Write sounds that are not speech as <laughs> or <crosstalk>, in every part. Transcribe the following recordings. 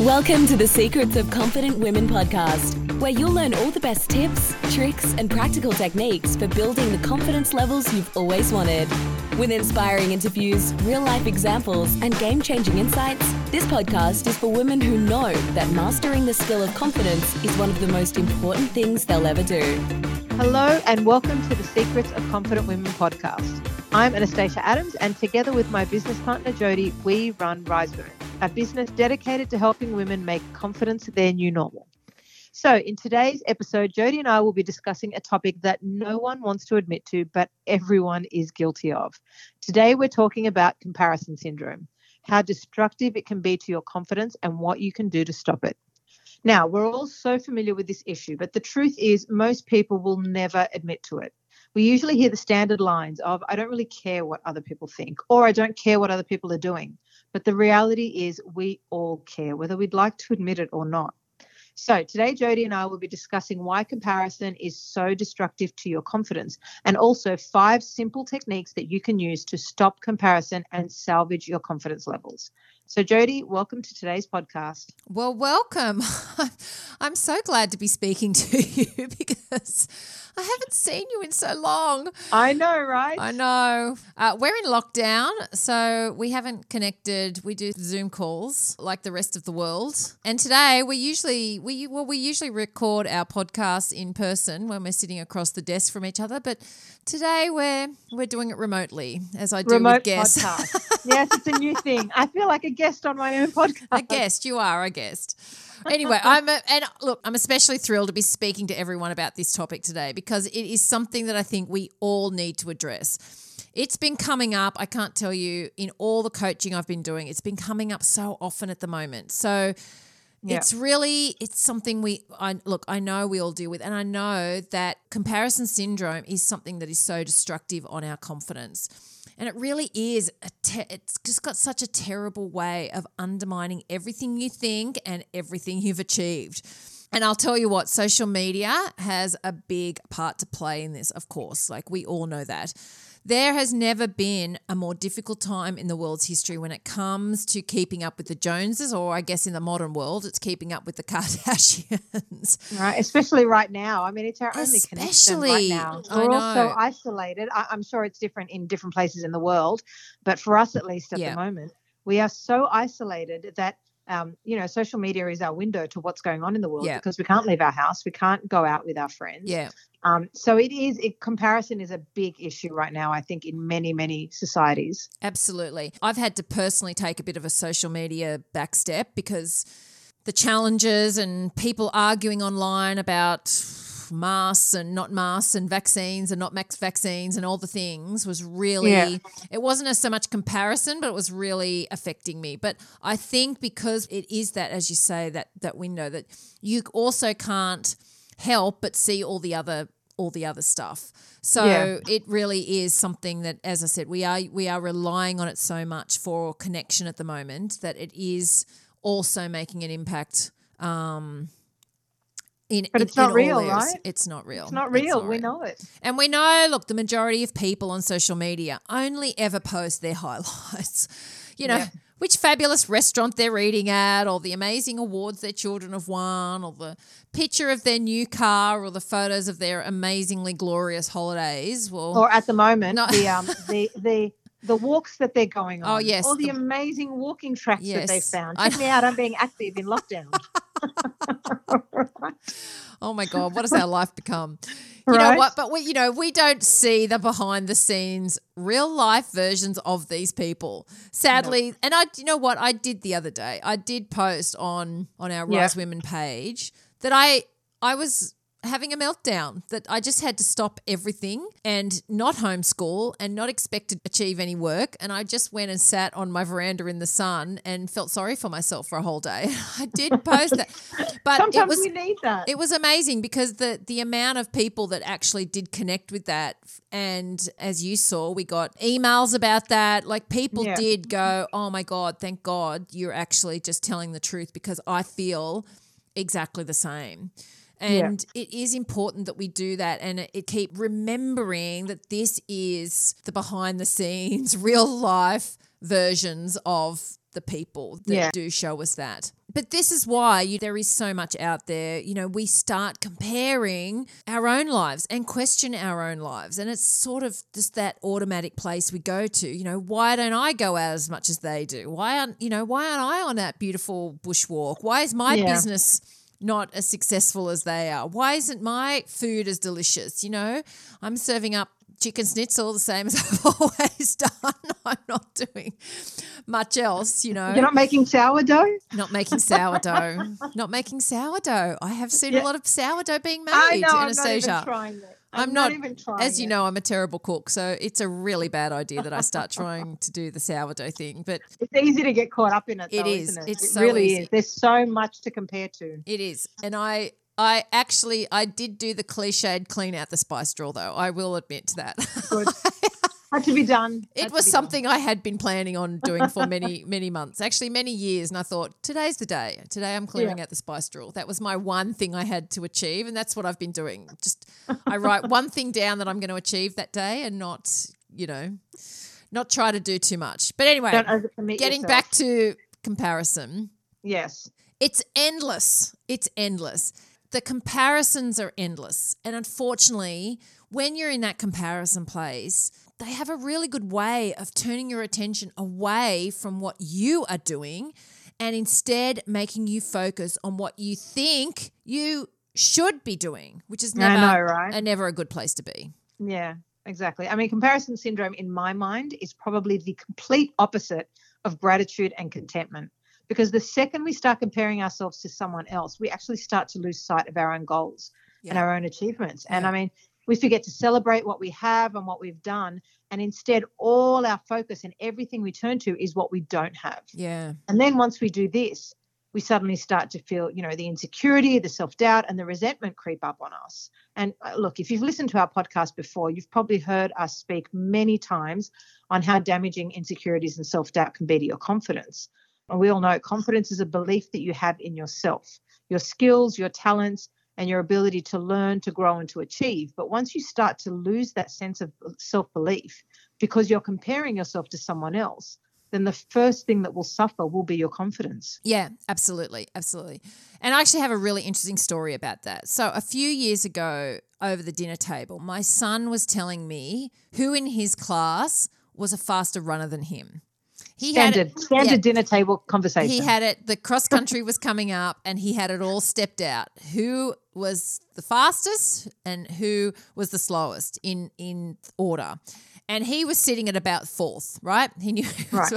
Welcome to the Secrets of Confident Women podcast, where you'll learn all the best tips, tricks, and practical techniques for building the confidence levels you've always wanted. With inspiring interviews, real life examples, and game changing insights, this podcast is for women who know that mastering the skill of confidence is one of the most important things they'll ever do. Hello, and welcome to the Secrets of Confident Women podcast. I'm Anastasia Adams, and together with my business partner Jody, we run Rise Women a business dedicated to helping women make confidence their new normal. So, in today's episode, Jody and I will be discussing a topic that no one wants to admit to, but everyone is guilty of. Today, we're talking about comparison syndrome, how destructive it can be to your confidence, and what you can do to stop it. Now, we're all so familiar with this issue, but the truth is, most people will never admit to it. We usually hear the standard lines of, I don't really care what other people think, or I don't care what other people are doing. But the reality is, we all care, whether we'd like to admit it or not. So, today, Jody and I will be discussing why comparison is so destructive to your confidence and also five simple techniques that you can use to stop comparison and salvage your confidence levels. So, Jody, welcome to today's podcast. Well, welcome. <laughs> I'm so glad to be speaking to <laughs> you because I haven't seen you in so long. I know, right? I know. Uh, we're in lockdown, so we haven't connected. We do Zoom calls like the rest of the world. And today we usually we well we usually record our podcasts in person when we're sitting across the desk from each other, but today we're we're doing it remotely as I do Remote with guests. <laughs> yes, it's a new thing. I feel like a guest on my own podcast. a guest, you are a guest anyway, I'm a, and look, I'm especially thrilled to be speaking to everyone about this topic today because it is something that I think we all need to address. It's been coming up, I can't tell you, in all the coaching I've been doing, it's been coming up so often at the moment. So yeah. it's really it's something we I look, I know we all deal with and I know that comparison syndrome is something that is so destructive on our confidence. And it really is, te- it's just got such a terrible way of undermining everything you think and everything you've achieved. And I'll tell you what, social media has a big part to play in this, of course. Like we all know that. There has never been a more difficult time in the world's history when it comes to keeping up with the Joneses, or I guess in the modern world, it's keeping up with the <laughs> Kardashians. Right, especially right now. I mean, it's our only connection right now. We're all so isolated. I, am sure it's different in different places in the world, but for us at least at yeah. the moment, we are so isolated that um, you know, social media is our window to what's going on in the world yeah. because we can't leave our house, we can't go out with our friends. Yeah. Um, so it is it, comparison is a big issue right now. I think in many many societies. Absolutely, I've had to personally take a bit of a social media backstep because the challenges and people arguing online about masks and not masks and vaccines and not max vaccines and all the things was really yeah. it wasn't as so much comparison but it was really affecting me but i think because it is that as you say that that window that you also can't help but see all the other all the other stuff so yeah. it really is something that as i said we are we are relying on it so much for connection at the moment that it is also making an impact um, in, but it's in, not in real, right? It's not real. It's not real. It's not we real. know it. And we know, look, the majority of people on social media only ever post their <laughs> highlights. You know, yeah. Which fabulous restaurant they're eating at, or the amazing awards their children have won, or the picture of their new car, or the photos of their amazingly glorious holidays. Well, or at the moment, no. the um the the the walks that they're going oh, on. Oh yes, all the, the amazing walking tracks yes. that they've found. Check me out. I'm being active in lockdown. <laughs> <laughs> <laughs> oh my god, what has <laughs> our life become? You right? know what? But we, you know, we don't see the behind the scenes, real life versions of these people. Sadly, no. and I, you know what? I did the other day. I did post on on our yeah. Rise Women page that I I was having a meltdown that I just had to stop everything and not homeschool and not expect to achieve any work. And I just went and sat on my veranda in the sun and felt sorry for myself for a whole day. <laughs> I did post that. But Sometimes it was, we need that. It was amazing because the, the amount of people that actually did connect with that. And as you saw, we got emails about that. Like people yeah. did go, oh my God, thank God you're actually just telling the truth because I feel exactly the same. And yeah. it is important that we do that and it, it keep remembering that this is the behind the scenes, <laughs> real life versions of the people that yeah. do show us that. but this is why you, there is so much out there. You know, we start comparing our own lives and question our own lives. And it's sort of just that automatic place we go to. You know, why don't I go out as much as they do? Why aren't, you know, why aren't I on that beautiful bushwalk? Why is my Yeah. business not as successful as they are? Why isn't my food as delicious? You know, I'm serving up chicken schnitzel the same <laughs> as I've always done. <laughs> I'm not doing much else, you know. You're not making sourdough? Not making sourdough. not making sourdough. I have seen Yeah. a lot of sourdough being made, I know, I'm not Anastasia. even trying that. I'm not, even trying as you it. know, I'm a terrible cook, so it's a really bad idea that I start trying to do the sourdough thing. But It's easy to get caught up in it. It though, is. Isn't it? It's it so really easy. is. There's so much to compare to. it is, and I, I actually, I did do the cliched clean out the spice drawer, though. I will admit to that. <laughs> Had to be done. It to was be done. something I had been planning on doing for many, <laughs> many months, actually many years. And I thought, today's the day. Today I'm clearing Yeah. out the spice drawer. That was my one thing I had to achieve. And that's what I've been doing. Just, I write <laughs> one thing down that I'm going to achieve that day and not, you know, not try to do too much. But anyway, getting yourself. back to comparison, Yes. it's endless. It's endless. The comparisons are endless. And unfortunately, when you're in that comparison place, they have a really good way of turning your attention away from what you are doing and instead making you focus on what you think you should be doing, which is never, know, right? a, never a good place to be. Yeah, exactly. I mean, comparison syndrome in my mind is probably the complete opposite of gratitude and contentment. Because the second we start comparing ourselves to someone else, we actually start to lose sight of our own goals and our own achievements. And Yeah. I mean, we forget to celebrate what we have and what we've done. And instead, all our focus and everything we turn to is what we don't have. Yeah. And then once we do this, we suddenly start to feel, you know, the insecurity, the self doubt, and the resentment creep up on us. And uh, look, if you've listened to our podcast before, you've probably heard us speak many times on how damaging insecurities and self doubt can be to your confidence. And we all know confidence is a belief that you have in yourself, your skills, your talents, and your ability to learn, to grow, and to achieve. But once you start to lose that sense of self belief because you're comparing yourself to someone else, then the first thing that will suffer will be your confidence. Yeah, absolutely. Absolutely. And I actually have a really interesting story about that. So, a few years ago over the dinner table, my son was telling me who in his class was a faster runner than him. He had Standard, it, standard yeah. dinner table conversation. He had it, the cross country was coming up and he had it all stepped out. Who was the fastest and who was the slowest in in order. And he was sitting at about fourth, right? He knew <laughs> Right.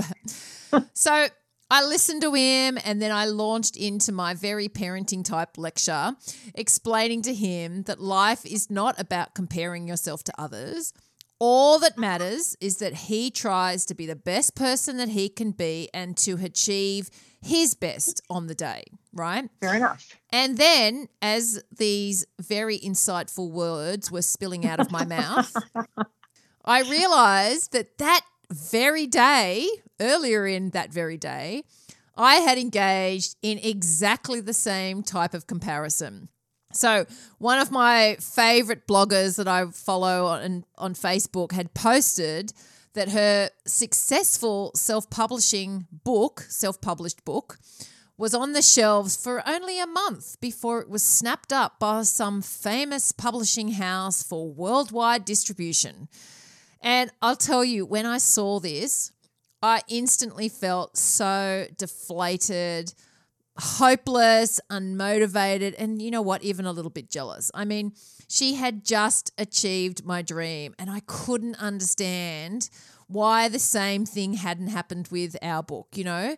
so I listened to him and then I launched into my very parenting type lecture, explaining to him that life is not about comparing yourself to others. All that matters is that he tries to be the best person that he can be and to achieve his best on the day, right? Fair enough. And then, as these very insightful words were spilling out of my mouth, <laughs> I realized that that very day, earlier in that very day, I had engaged in exactly the same type of comparison. So, one of my favorite bloggers that I follow on, on Facebook had posted that her successful self publishing book, self published book, was on the shelves for only a month before it was snapped up by some famous publishing house for worldwide distribution. And I'll tell you, when I saw this, I instantly felt so deflated, hopeless, unmotivated, and you know what, even a little bit jealous. I mean, she had just achieved my dream, and I couldn't understand why the same thing hadn't happened with our book, you know?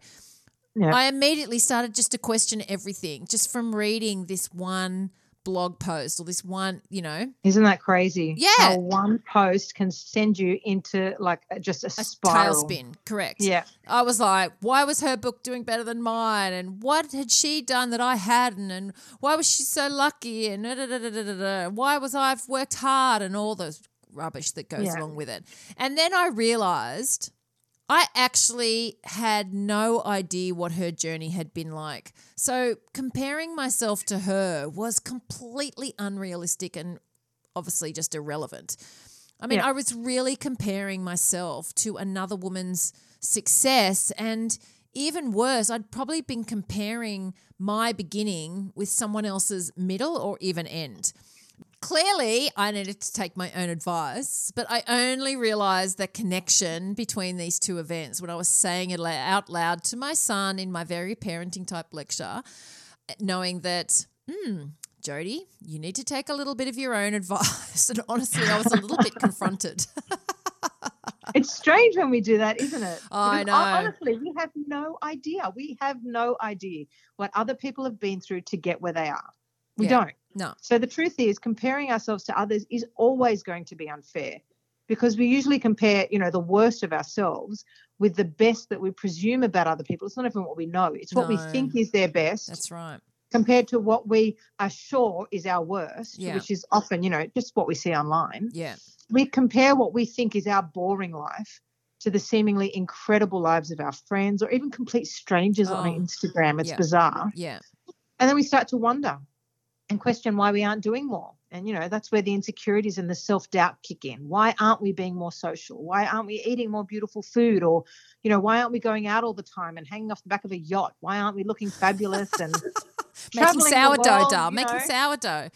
Yeah. I immediately started just to question everything just from reading this one blog post or this one, you know, Isn't that crazy? Yeah. How one post can send you into like just a, a spiral. tailspin. Correct. Yeah. I was like, why was her book doing better than mine? And what had she done that I hadn't? And why was she so lucky? And da, da, da, why was I've worked hard and all the rubbish that goes Yeah. along with it. And then I realized I actually had no idea what her journey had been like. So comparing myself to her was completely unrealistic and obviously just irrelevant. I mean, Yeah. I was really comparing myself to another woman's success and even worse, I'd probably been comparing my beginning with someone else's middle or even end. Clearly, I needed to take my own advice, but I only realized the connection between these two events when I was saying it out loud to my son in my very parenting type lecture, knowing that, hmm, Jody, you need to take a little bit of your own <laughs> advice. And honestly, I was a little bit confronted. <laughs> it's strange when we do that, isn't it? Oh, I know. Honestly, we have no idea. We have no idea what other people have been through to get where they are. We yeah. don't. No. So the truth is, comparing ourselves to others is always going to be unfair because we usually compare, you know, the worst of ourselves with the best that we presume about other people. It's not even what we know, it's what no. we think is their best. That's right. Compared to what we are sure is our worst, yeah. which is often, you know, just what we see online. Yeah we compare what we think is our boring life to the seemingly incredible lives of our friends or even complete strangers oh, on Instagram. It's yeah. bizarre. Yeah. And then we start to wonder and question why we aren't doing more. And, you know, that's where the insecurities and the self doubt kick in. Why aren't we being more social? Why aren't we eating more beautiful food? Or, you know, why aren't we going out all the time and hanging off the back of a yacht? Why aren't we looking fabulous and <laughs> making sourdough, world, doll, making know. sourdough.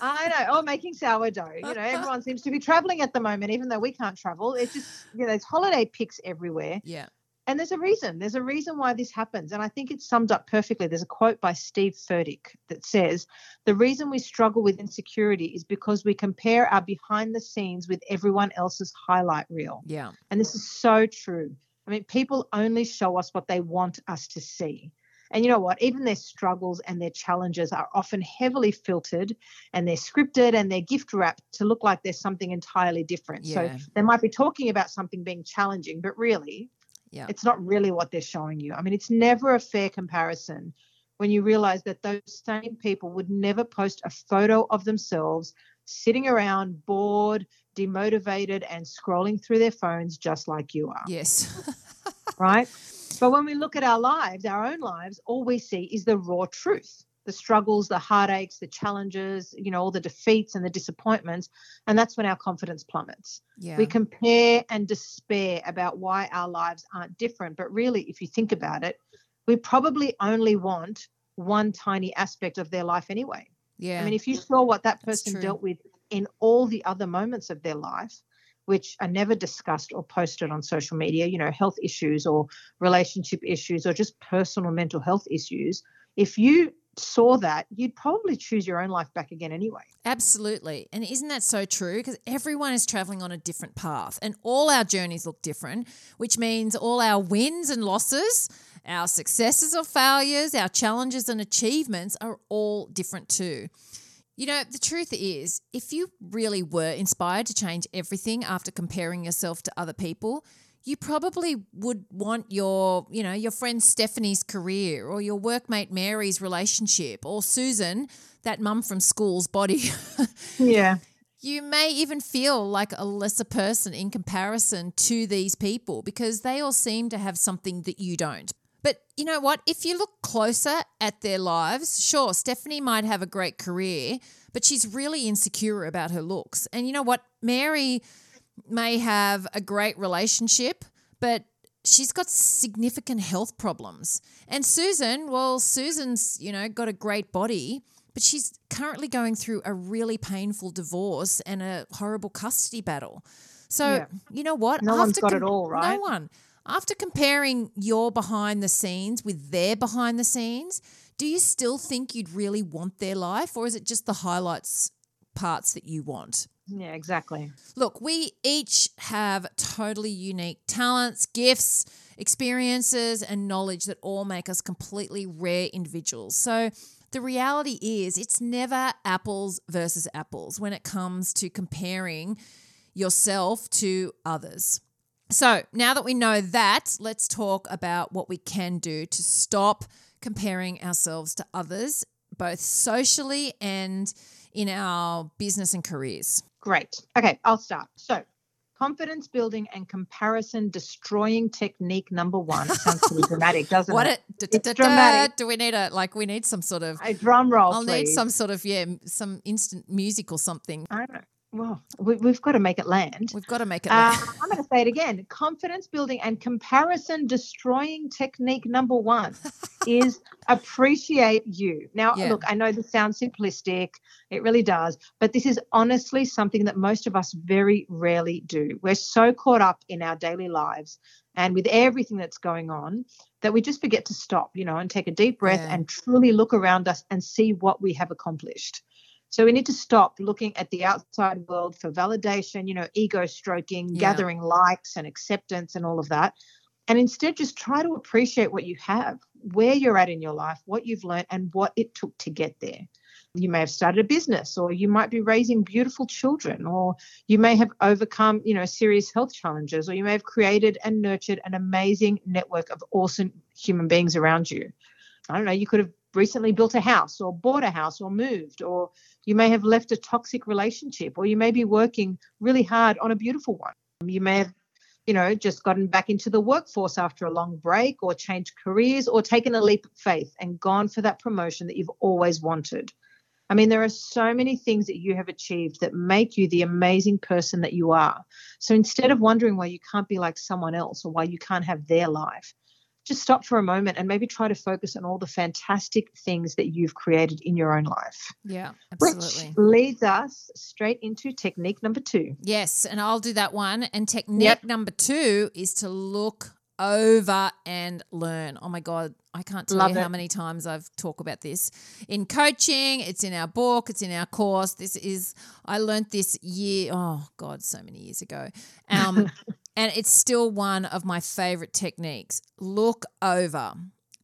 I know. Oh, making sourdough. You know, <laughs> everyone seems to be traveling at the moment, even though we can't travel. It's just, you know, there's holiday pics everywhere. Yeah. And there's a reason. There's a reason why this happens. And I think it's summed up perfectly. There's a quote by Steve Furtick that says, The reason we struggle with insecurity is because we compare our behind the scenes with everyone else's highlight reel. Yeah. And this is so true. I mean, people only show us what they want us to see. And you know what? Even their struggles and their challenges are often heavily filtered and they're scripted and they're gift wrapped to look like there's something entirely different. Yeah. So they might be talking about something being challenging, but really, yeah. it's not really what they're showing you. I mean, it's never a fair comparison when you realize that those same people would never post a photo of themselves sitting around bored, demotivated, and scrolling through their phones just like you are. Yes. right? <laughs> But when we look at our lives, our own lives, all we see is the raw truth the struggles, the heartaches, the challenges, you know, all the defeats and the disappointments. And that's when our confidence plummets. Yeah. We compare and despair about why our lives aren't different. But really, if you think about it, we probably only want one tiny aspect of their life anyway. Yeah. I mean, if you saw what that person dealt with in all the other moments of their life, which are never discussed or posted on social media, you know, health issues or relationship issues or just personal mental health issues, if you saw that, you'd probably choose your own life back again anyway. Absolutely. And isn't that so true? Because everyone is traveling on a different path and all our journeys look different, which means all our wins and losses, our successes or failures, our challenges and achievements are all different too. You know, the truth is, if you really were inspired to change everything after comparing yourself to other people, you probably would want your, you know, your friend Stephanie's career or your workmate Mary's relationship or Susan, that mum from school's body. <laughs> yeah. You may even feel like a lesser person in comparison to these people because they all seem to have something that you don't. But you know what? If you look closer at their lives, sure, Stephanie might have a great career, but she's really insecure about her looks. And you know what? Mary may have a great relationship, but she's got significant health problems. And Susan, well, Susan's, you know, got a great body, but she's currently going through a really painful divorce and a horrible custody battle. So, yeah. you know what? No After one's got com- it all, right? No one. After comparing your behind the scenes with their behind the scenes, do you still think you'd really want their life or is it just the highlights parts that you want? Yeah, exactly. Look, we each have totally unique talents, gifts, experiences, and knowledge that all make us completely rare individuals. So, the reality is, it's never apples versus apples when it comes to comparing yourself to others. So now that we know that, let's talk about what we can do to stop comparing ourselves to others, both socially and in our business and careers. Great. Okay, I'll start. So, confidence building and comparison destroying technique number one. It sounds pretty dramatic, <laughs> doesn't what it? it it's dramatic. Do we need a like? We need some sort of a drum roll. I'll please. need some sort of yeah, some instant music or something. I don't know well, we, have got to make it land. We've got to make it uh, I'm going to say it again. Confidence building and comparison destroying technique number one <laughs> is appreciate you. Now, yeah. look, I know this sounds simplistic. It really does. But this is honestly something that most of us very rarely do. We're so caught up in our daily lives and with everything that's going on that we just forget to stop, you know, and take a deep breath yeah. and truly look around us and see what we have accomplished. So we need to stop looking at the outside world for validation, you know, ego stroking, yeah. gathering likes and acceptance and all of that. And instead just try to appreciate what you have, where you're at in your life, what you've learned, and what it took to get there. You may have started a business, or you might be raising beautiful children, or you may have overcome, you know, serious health challenges, or you may have created and nurtured an amazing network of awesome human beings around you. I don't know, you could have recently built a house or bought a house or moved, or you may have left a toxic relationship, or you may be working really hard on a beautiful one. You may have, you know, just gotten back into the workforce after a long break, or changed careers, or taken a leap of faith and gone for that promotion that you've always wanted. I mean, there are so many things that you have achieved that make you the amazing person that you are. So instead of wondering why you can't be like someone else or why you can't have their life, just stop for a moment and maybe try to focus on all the fantastic things that you've created in your own life. Yeah, absolutely. Which leads us straight into technique number two. Yes, and I'll do that one. And technique yep. number two is to look over and learn. Oh my God, I can't tell Love you it. how many times I've talked about this in coaching. It's in our book, it's in our course. This is, I learned this year, oh God, so many years ago. Um, <laughs> and it's still one of my favorite techniques. Look over.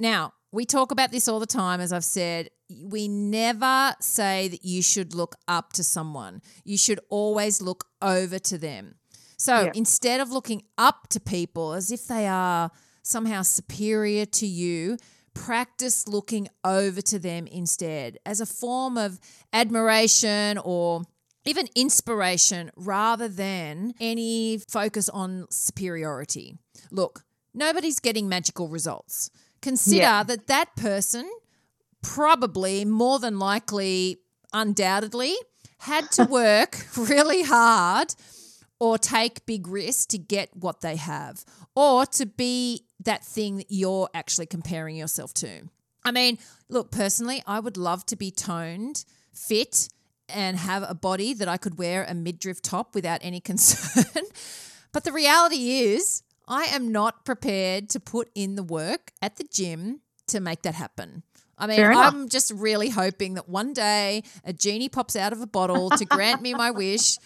Now, we talk about this all the time, as I've said. We never say that you should look up to someone, you should always look over to them. So yeah. instead of looking up to people as if they are somehow superior to you, practice looking over to them instead as a form of admiration or even inspiration rather than any focus on superiority. Look, nobody's getting magical results. Consider yeah. that that person probably, more than likely, undoubtedly, had to <laughs> work really hard or take big risks to get what they have or to be that thing that you're actually comparing yourself to. I mean, look, personally, I would love to be toned, fit, and have a body that I could wear a midriff top without any <laughs> concern. but the reality is, I am not prepared to put in the work at the gym to make that happen. I mean, I'm just really hoping that one day a genie pops out of a bottle to grant me my wish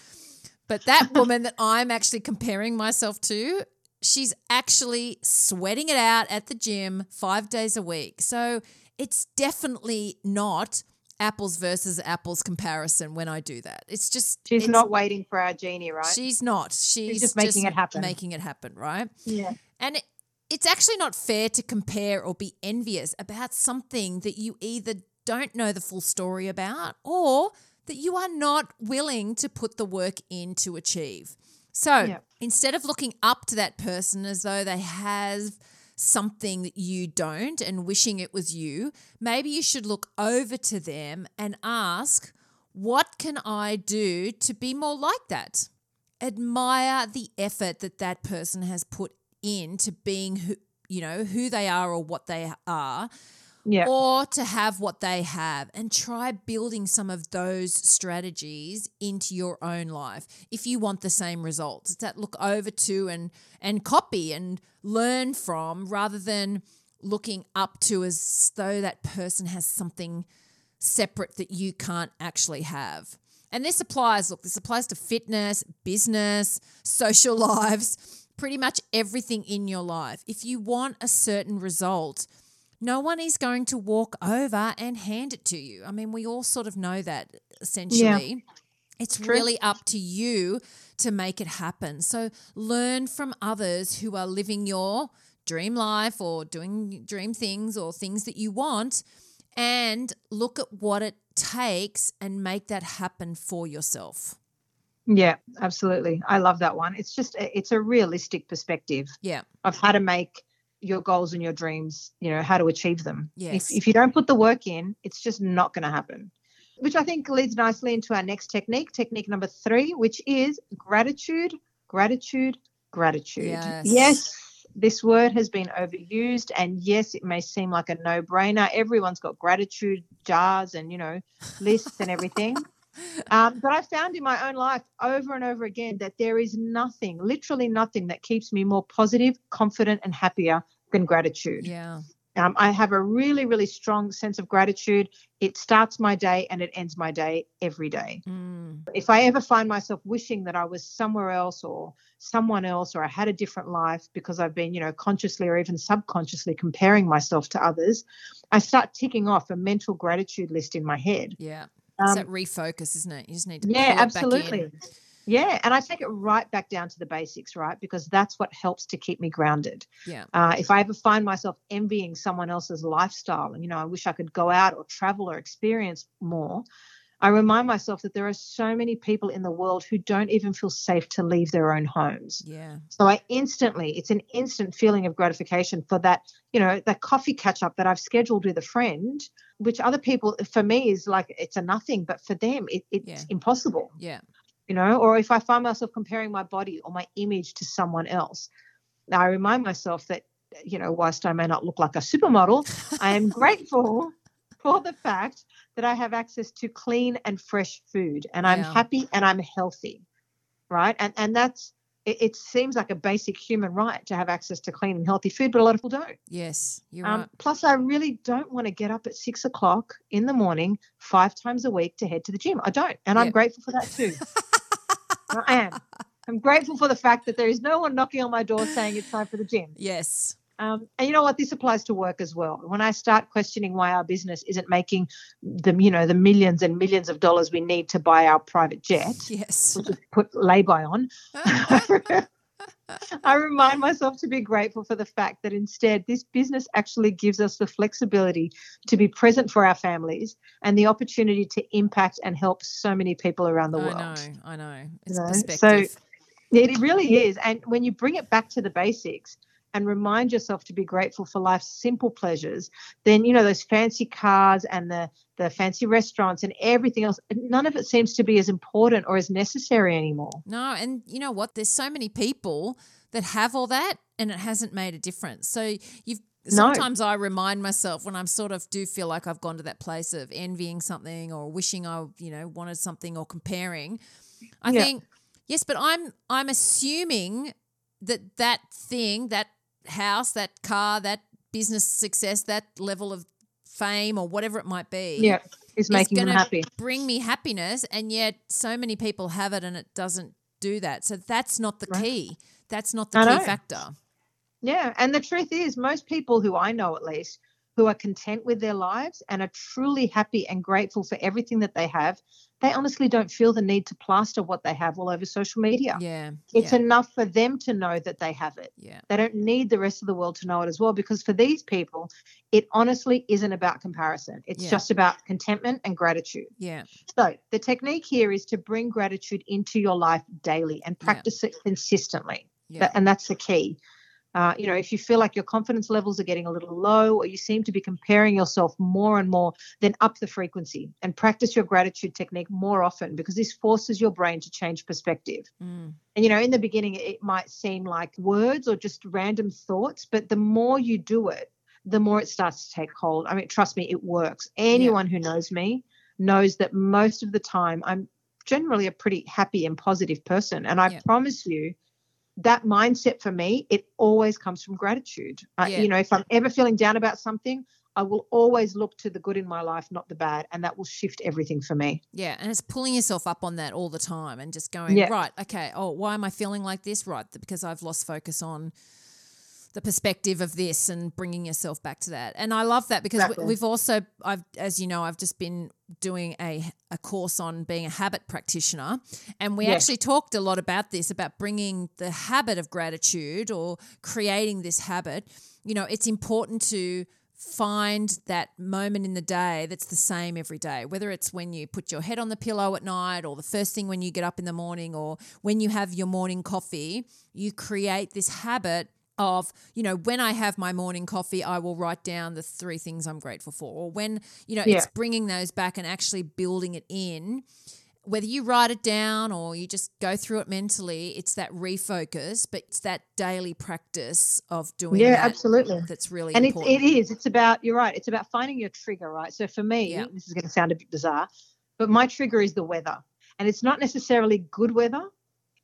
but that <laughs> woman that I'm actually comparing myself to, she's actually sweating it out at the gym five days a week. So it's definitely not apples versus apples comparison when I do that. It's just she's not waiting for our genie, right? She's not. She's, she's just making just it happen. Making it happen, right? Yeah. And it, it's actually not fair to compare or be envious about something that you either don't know the full story about or that you are not willing to put the work in to achieve. So yep. instead of looking up to that person as though they have something that you don't and wishing it was you, maybe you should look over to them and ask, What can I do to be more like that? Admire the effort that that person has put into being who, you know, who they are or what they are yeah. or to have what they have and try building some of those strategies into your own life if you want the same results it's that look over to and and copy and learn from rather than looking up to as though that person has something separate that you can't actually have and this applies look this applies to fitness business social <laughs> lives pretty much everything in your life if you want a certain result no one is going to walk over and hand it to you. I mean, we all sort of know that essentially. Yeah. It's True. really up to you to make it happen. So learn from others who are living your dream life or doing dream things or things that you want and look at what it takes and make that happen for yourself. Yeah, absolutely. I love that one. It's just it's a realistic perspective. Yeah. Of how to make your goals and your dreams, you know, how to achieve them. Yes. If, if you don't put the work in, it's just not going to happen. Which I think leads nicely into our next technique, technique number three, which is gratitude, gratitude, gratitude. Yes. yes, this word has been overused, and yes, it may seem like a no brainer. Everyone's got gratitude jars and, you know, lists and everything. <laughs> Um, but I found in my own life over and over again that there is nothing, literally nothing, that keeps me more positive, confident, and happier than gratitude. Yeah. Um, I have a really, really strong sense of gratitude. It starts my day and it ends my day every day. Mm. If I ever find myself wishing that I was somewhere else or someone else or I had a different life because I've been, you know, consciously or even subconsciously comparing myself to others, I start ticking off a mental gratitude list in my head. Yeah. Um, that refocus, isn't it? You just need to yeah, pull it back in. absolutely. Yeah, and I take it right back down to the basics, right? Because that's what helps to keep me grounded. Yeah. Uh, if I ever find myself envying someone else's lifestyle, and you know, I wish I could go out or travel or experience more, I remind myself that there are so many people in the world who don't even feel safe to leave their own homes. Yeah. So I instantly, it's an instant feeling of gratification for that, you know, that coffee catch up that I've scheduled with a friend, which other people, for me, is like it's a nothing, but for them, it, it's Yeah. impossible Yeah. You know, or if I find myself comparing my body or my image to someone else, I remind myself that, you know, whilst I may not look like a supermodel, I am <laughs> grateful for the fact that I have access to clean and fresh food and I'm Yeah. happy and I'm healthy. Right. And and that's it, it seems like a basic human right to have access to clean and healthy food, but a lot of people don't. Yes. You're Um, right. plus, I really don't want to get up at six o'clock in the morning five times a week to head to the gym. I don't. And I'm grateful for that too. <laughs> I am. I'm grateful for the fact that there is no one knocking on my door saying it's time for the gym. Yes. Um, and you know what? This applies to work as well. When I start questioning why our business isn't making the, you know, the millions and millions of dollars we need to buy our private jet, <laughs> Yes. which is put lay-by on, <laughs> I remind myself to be grateful for the fact that instead this business actually gives us the flexibility to be present for our families and the opportunity to impact and help so many people around the I world. know. I know. It's know, so- It really is. And when you bring it back to the basics and remind yourself to be grateful for life's simple pleasures, then you know those fancy cars and the the fancy restaurants and everything else, none of it seems to be as important or as necessary anymore. No, and you know what? There's so many people that have all that and it hasn't made a difference. So you've No. sometimes I remind myself when I'm sort of do feel like I've gone to that place of envying something or wishing I, you know, wanted something or comparing. I Yeah. think yes, but I'm I'm assuming that that thing, that house, that car, that business success, that level of fame or whatever it might be Yeah, is making them happy. bring me happiness and yet so many people have it and it doesn't do that so that's not the Right. key that's not the I key know. factor Yeah, and the truth is, most people who I know at least, who are content with their lives and are truly happy and grateful for everything that they have, they honestly don't feel the need to plaster what they have all over social media. yeah It's yeah, enough for them to know that they have it. yeah They don't need the rest of the world to know it as well, because for these people, it honestly isn't about comparison. It's Yeah. just about contentment and gratitude. yeah So, the technique here is to bring gratitude into your life daily and Yeah. practice it consistently. yeah and that's the key. Uh, you know, if you feel like your confidence levels are getting a little low or you seem to be comparing yourself more and more, then up the frequency and practice your gratitude technique more often because this forces your brain to change perspective. Mm, And, you know, in the beginning, it might seem like words or just random thoughts, but the more you do it, the more it starts to take hold. I mean, trust me, it works. Anyone who knows me knows that most of the time I'm generally a pretty happy and positive person. And I Yeah. promise you, that mindset for me, it always comes from gratitude. Uh, Yeah. You know, if I'm ever feeling down about something, I will always look to the good in my life, not the bad. And that will shift everything for me. yeah and it's pulling yourself up on that all the time and just going Yeah. right okay oh why am i feeling like this right because i've lost focus on the perspective of this and bringing yourself back to that and i love that because Exactly. we, we've also i've as you know i've just been doing a, a course on being a habit practitioner and we Yes. actually talked a lot about this about bringing the habit of gratitude or creating this habit you know it's important to find that moment in the day that's the same every day whether it's when you put your head on the pillow at night or the first thing when you get up in the morning or when you have your morning coffee you create this habit of you know when i have my morning coffee i will write down the three things i'm grateful for or when you know Yeah. it's bringing those back and actually building it in whether you write it down or you just go through it mentally it's that refocus but it's that daily practice of doing Yeah, absolutely. that's really and it's, important it is it's about you're right it's about finding your trigger right so for me Yeah. this is going to sound a bit bizarre but my trigger is the weather and it's not necessarily good weather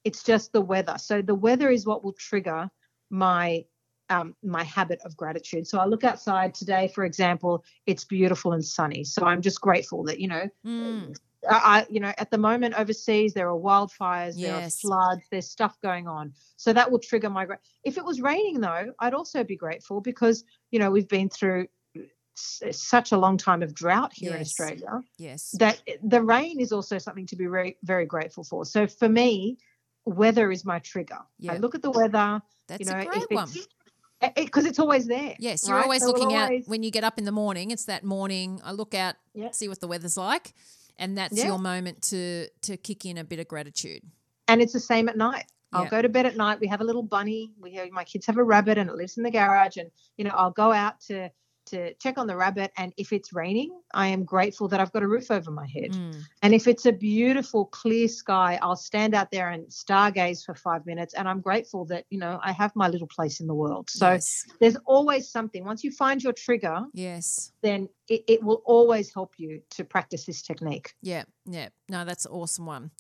it's just the weather so the weather is what will trigger my um, my habit of gratitude so i look outside today for example it's beautiful and sunny so i'm just grateful that you know Mm, I, you know, at the moment overseas there are wildfires, there are floods, there's stuff going on. So that will trigger my. gra- If it was raining though, I'd also be grateful because you know we've been through s- such a long time of drought here in Australia yes that the rain is also something to be very very grateful for. So for me, weather is my trigger. Yeah. I look at the weather, that's you know, a great one eh, eh, it's because it's always there. Yes, you're right? always So looking always- out when you get up in the morning. It's that morning. I look out, Yeah. see what the weather's like, and that's your moment to to kick in a bit of gratitude. and it's the same at night. I'll go to bed at night. We have a little bunny. We have my kids have a rabbit, and it lives in the garage. And you know, I'll go out to to check on the rabbit. And if it's raining, I am grateful that I've got a roof over my head. Mm, And if it's a beautiful clear sky, I'll stand out there and stargaze for five minutes. And I'm grateful that you know I have my little place in the world. So yes, there's always something. Once you find your trigger, yes, then it, it will always help you to practice this technique. yeah, yeah. No, that's an awesome one.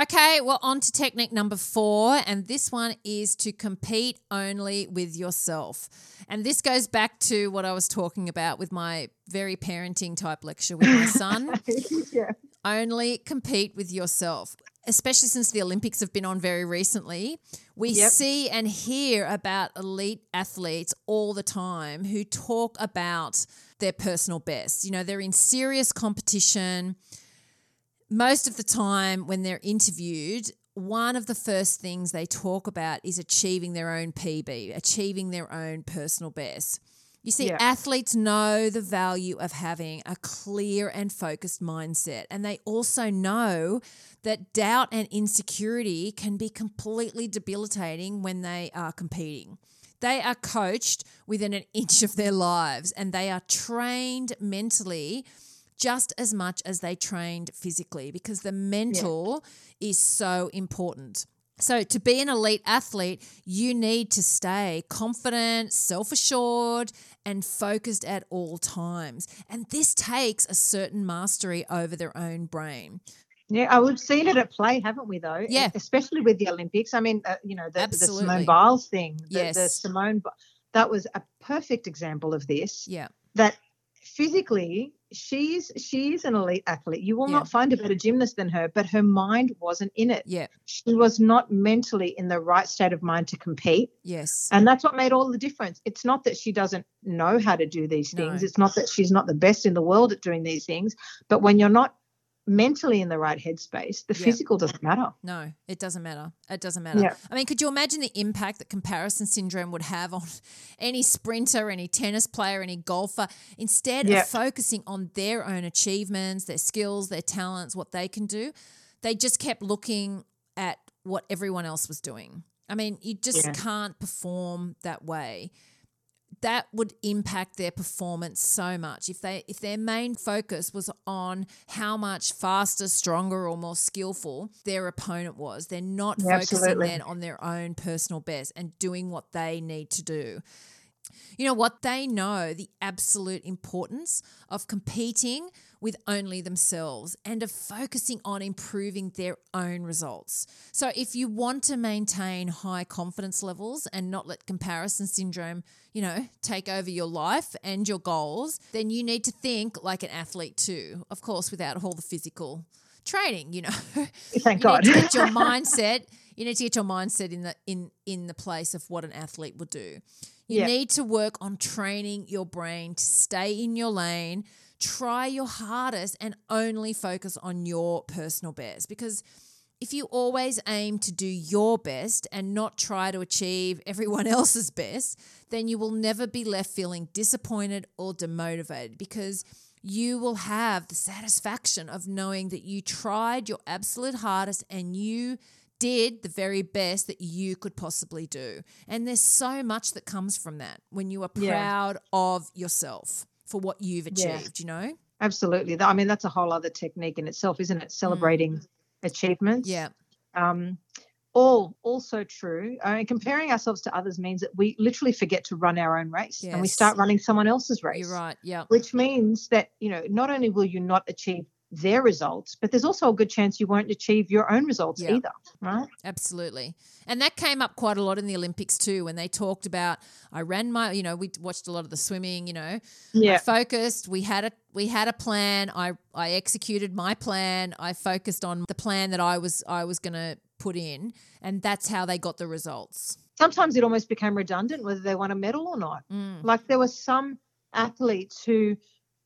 Okay, well, on to technique number four, and this one is to compete only with yourself. And this goes back to what I was talking about with my very parenting type lecture with my son. <laughs> yeah. only compete with yourself. Especially since the Olympics have been on very recently, we Yep. see and hear about elite athletes all the time who talk about their personal best. You know, they're in serious competition. Most of the time, when they're interviewed, one of the first things they talk about is achieving their own PB, achieving their own personal best. You see, Yeah. athletes know the value of having a clear and focused mindset. And they also know that doubt and insecurity can be completely debilitating when they are competing. They are coached within an inch of their lives and they are trained mentally just as much as they trained physically because the mental is so important. So, to be an elite athlete, you need to stay confident, self assured, and focused at all times. And this takes a certain mastery over their own brain. Yeah, oh, we've seen it at play, haven't we? Though, Yeah. especially with the Olympics. I mean, uh, you know, the, the Simone Biles thing. The, the Simone, that was a perfect example of this. Yeah. That physically, she's she's an elite athlete. You will Yeah. not find a better gymnast than her, but her mind wasn't in it. Yeah. She was not mentally in the right state of mind to compete. Yes. And that's what made all the difference. It's not that she doesn't know how to do these things. No. It's not that she's not the best in the world at doing these things. But when you're not mentally in the right headspace, the Yeah. physical doesn't matter. No, it doesn't matter. It doesn't matter. Yeah. I mean, could you imagine the impact that comparison syndrome would have on <laughs> any sprinter, any tennis player, any golfer? Instead Yeah. of focusing on their own achievements, their skills, their talents, what they can do, they just kept looking at what everyone else was doing. I mean, you just Yeah. can't perform that way that would impact their performance so much if they if their main focus was on how much faster stronger or more skillful their opponent was they're not Yeah, focusing absolutely. then on their own personal best and doing what they need to do you know what they know the absolute importance of competing with only themselves and of focusing on improving their own results. So, if you want to maintain high confidence levels and not let comparison syndrome, you know, take over your life and your goals, then you need to think like an athlete too. Of course, without all the physical training, you know. <laughs> Thank you God. need to get your <laughs> mindset. You need to get your mindset in the in in the place of what an athlete would do. You Yeah. need to work on training your brain to stay in your lane. Try your hardest and only focus on your personal best because if you always aim to do your best and not try to achieve everyone <laughs> else's best, then you will never be left feeling disappointed or demotivated because you will have the satisfaction of knowing that you tried your absolute hardest and you did the very best that you could possibly do. And there's so much that comes from that when you are Yeah. proud of yourself for what you've Yeah. achieved, you know? Absolutely. I mean, that's a whole other technique in itself, isn't it? Celebrating achievements. Mm. Yeah. Um, all also true. I mean, comparing ourselves to others means that we literally forget to run our own race and we start running someone else's race. You're right. Yeah. Which means that, you know, not only will you not achieve their results, but there's also a good chance you won't achieve your own results Yeah. either. Right. Absolutely. And that came up quite a lot in the Olympics too when they talked about I ran my, you know, we watched a lot of the swimming, you know. I Yeah. focused, we had a we had a plan. I I executed my plan. I focused on the plan that I was I was going to put in and that's how they got the results. Sometimes it almost became redundant whether they won a medal or not. Mm. Like there were some athletes who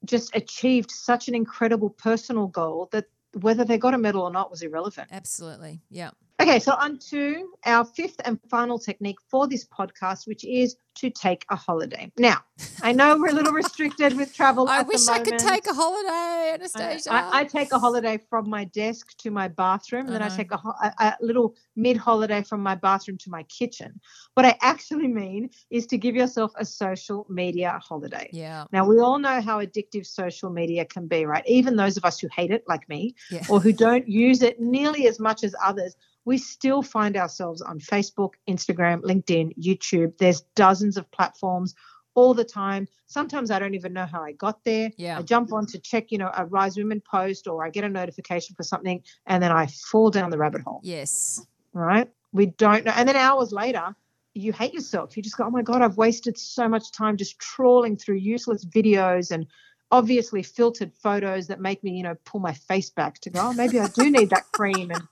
just achieved such an incredible personal goal that whether they got a medal or not was irrelevant. Absolutely. Yeah. Okay, so on to our fifth and final technique for this podcast, which is to take a holiday. Now, I know we're a little restricted with travel. I at the wish I could take a holiday, I, Anastasia. I, I take a holiday from my desk to my bathroom, and then I uh-huh. take a, a, a little mid holiday from my bathroom to my kitchen. What I actually mean is to give yourself a social media holiday. yeah. Now, we all know how addictive social media can be, right? Even those of us who hate it, like me, Yeah. or who don't use it nearly as much as others, we still find ourselves on Facebook, Instagram, LinkedIn, YouTube. There's dozens of platforms all the time. Sometimes I don't even know how I got there. Yeah. I jump on to check, you know, a Rise Women post or I get a notification for something and then I fall down the rabbit hole, Yes. right? We don't know. And then hours later, you hate yourself. You just go, oh my God, I've wasted so much time just trawling through useless videos and obviously filtered photos that make me, you know, pull my face back to go, oh, maybe I do need that cream and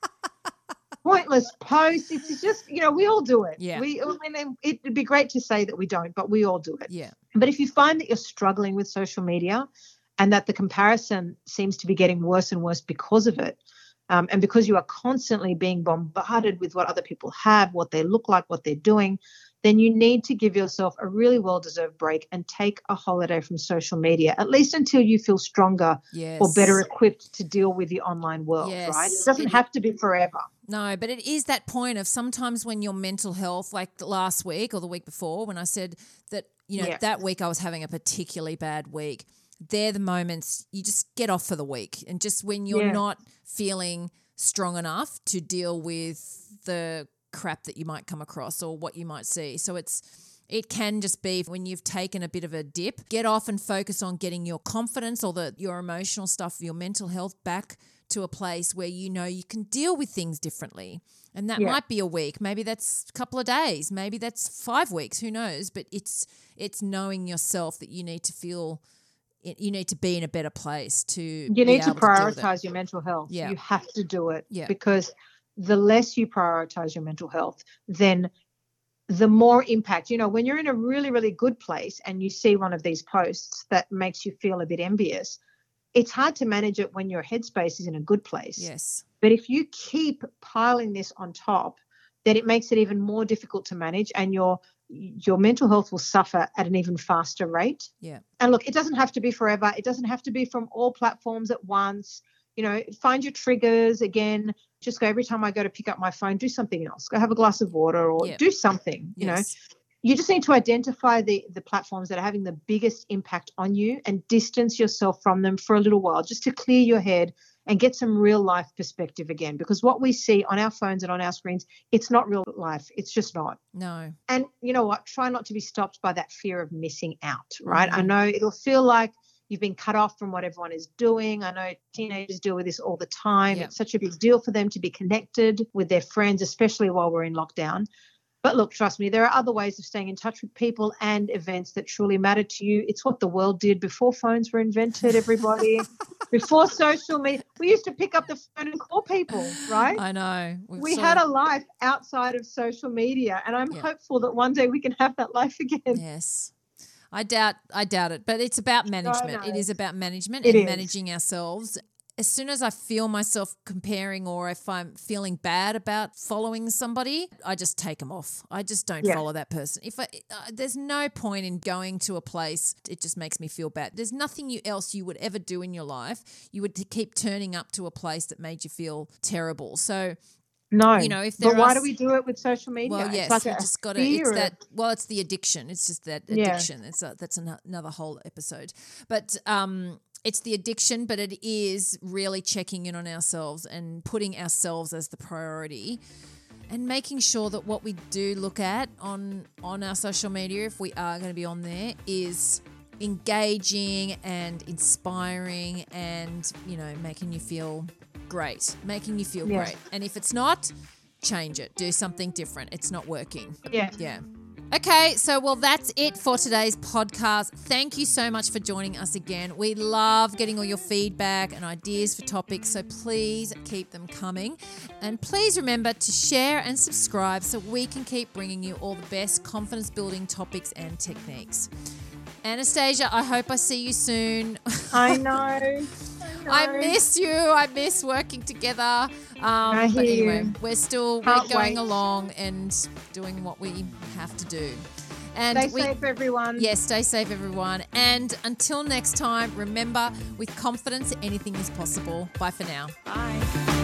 pointless posts. It's <sighs> just, you know, we all do it. Yeah. We, I mean, it'd be great to say that we don't, but we all do it. Yeah. But if you find that you're struggling with social media and that the comparison seems to be getting worse and worse because of it, um, and because you are constantly being bombarded with what other people have, what they look like, what they're doing, then you need to give yourself a really well deserved break and take a holiday from social media, at least until you feel stronger Yes. or better equipped to deal with the online world, right? It doesn't It- have to be forever. No, but it is that point of sometimes when your mental health, like last week or the week before, when I said that, you know, Yeah. that week I was having a particularly bad week, they're the moments you just get off for the week. And just when you're Yeah. not feeling strong enough to deal with the crap that you might come across or what you might see. So it's, it can just be when you've taken a bit of a dip, get off and focus on getting your confidence or the your emotional stuff, your mental health back to a place where you know you can deal with things differently. And that Yeah. might be a week, maybe that's a couple of days, maybe that's 5 weeks, who knows, but it's it's knowing yourself that you need to feel you need to be in a better place to you need to able deal with it. prioritize your mental health. Yeah. You have to do it Yeah. because the less you prioritize your mental health, then the more impact. You know, when you're in a really, really good place and you see one of these posts that makes you feel a bit envious, it's hard to manage it when your headspace is in a good place. Yes. But if you keep piling this on top, then it makes it even more difficult to manage and your your mental health will suffer at an even faster rate. Yeah. And look, it doesn't have to be forever. It doesn't have to be from all platforms at once. You know, find your triggers again. Just go every time I go to pick up my phone, do something else. Go have a glass of water or Yeah. do something, you know you just need to identify the the platforms that are having the biggest impact on you and distance yourself from them for a little while just to clear your head and get some real life perspective again because what we see on our phones and on our screens it's not real life it's just not No. and you know what try not to be stopped by that fear of missing out right i Mhm. know it'll feel like you've been cut off from what everyone is doing i know teenagers deal with this all the time Yeah. it's such a big deal for them to be connected with their friends especially while we're in lockdown but look, trust me, there are other ways of staying in touch with people and events that truly matter to you. It's what the world did before phones were invented, everybody. <laughs> before social media. We used to pick up the phone and call people, right? I know. We've we had of- a life outside of social media. And I'm Yeah. hopeful that one day we can have that life again. Yes. I doubt I doubt it, but it's about management. It is about management It and is. managing ourselves. As soon as I feel myself comparing or if I'm feeling bad about following somebody, I just take them off. I just don't Yeah. follow that person. If I, uh, there's no point in going to a place, it just makes me feel bad. There's nothing you else you would ever do in your life. You would keep turning up to a place that made you feel terrible. So No. You know, if there but why are do we do it with social media? Well, It's yes, like you just got to. It's that. Well, it's the addiction. It's just that Yeah. addiction. It's a, that's ano- another whole episode. But um, it's the addiction. But it is really checking in on ourselves and putting ourselves as the priority, and making sure that what we do look at on on our social media, if we are going to be on there, is engaging and inspiring and you know making you feel great making you feel great and if it's not change it do something different it's not working Yeah. yeah Okay, so well, that's it for today's podcast. Thank you so much for joining us again. We love getting all your feedback and ideas for topics, so please keep them coming. And please remember to share and subscribe so we can keep bringing you all the best confidence building topics and techniques. Anastasia, I hope I see you soon. I <laughs> know. I miss you. I miss working together. Um, I but hear anyway, you. we're still Can't we're going wait. along and doing what we have to do. And Stay we, safe, everyone. Yes, stay safe, everyone. And until next time, remember with confidence, anything is possible. Bye for now. Bye.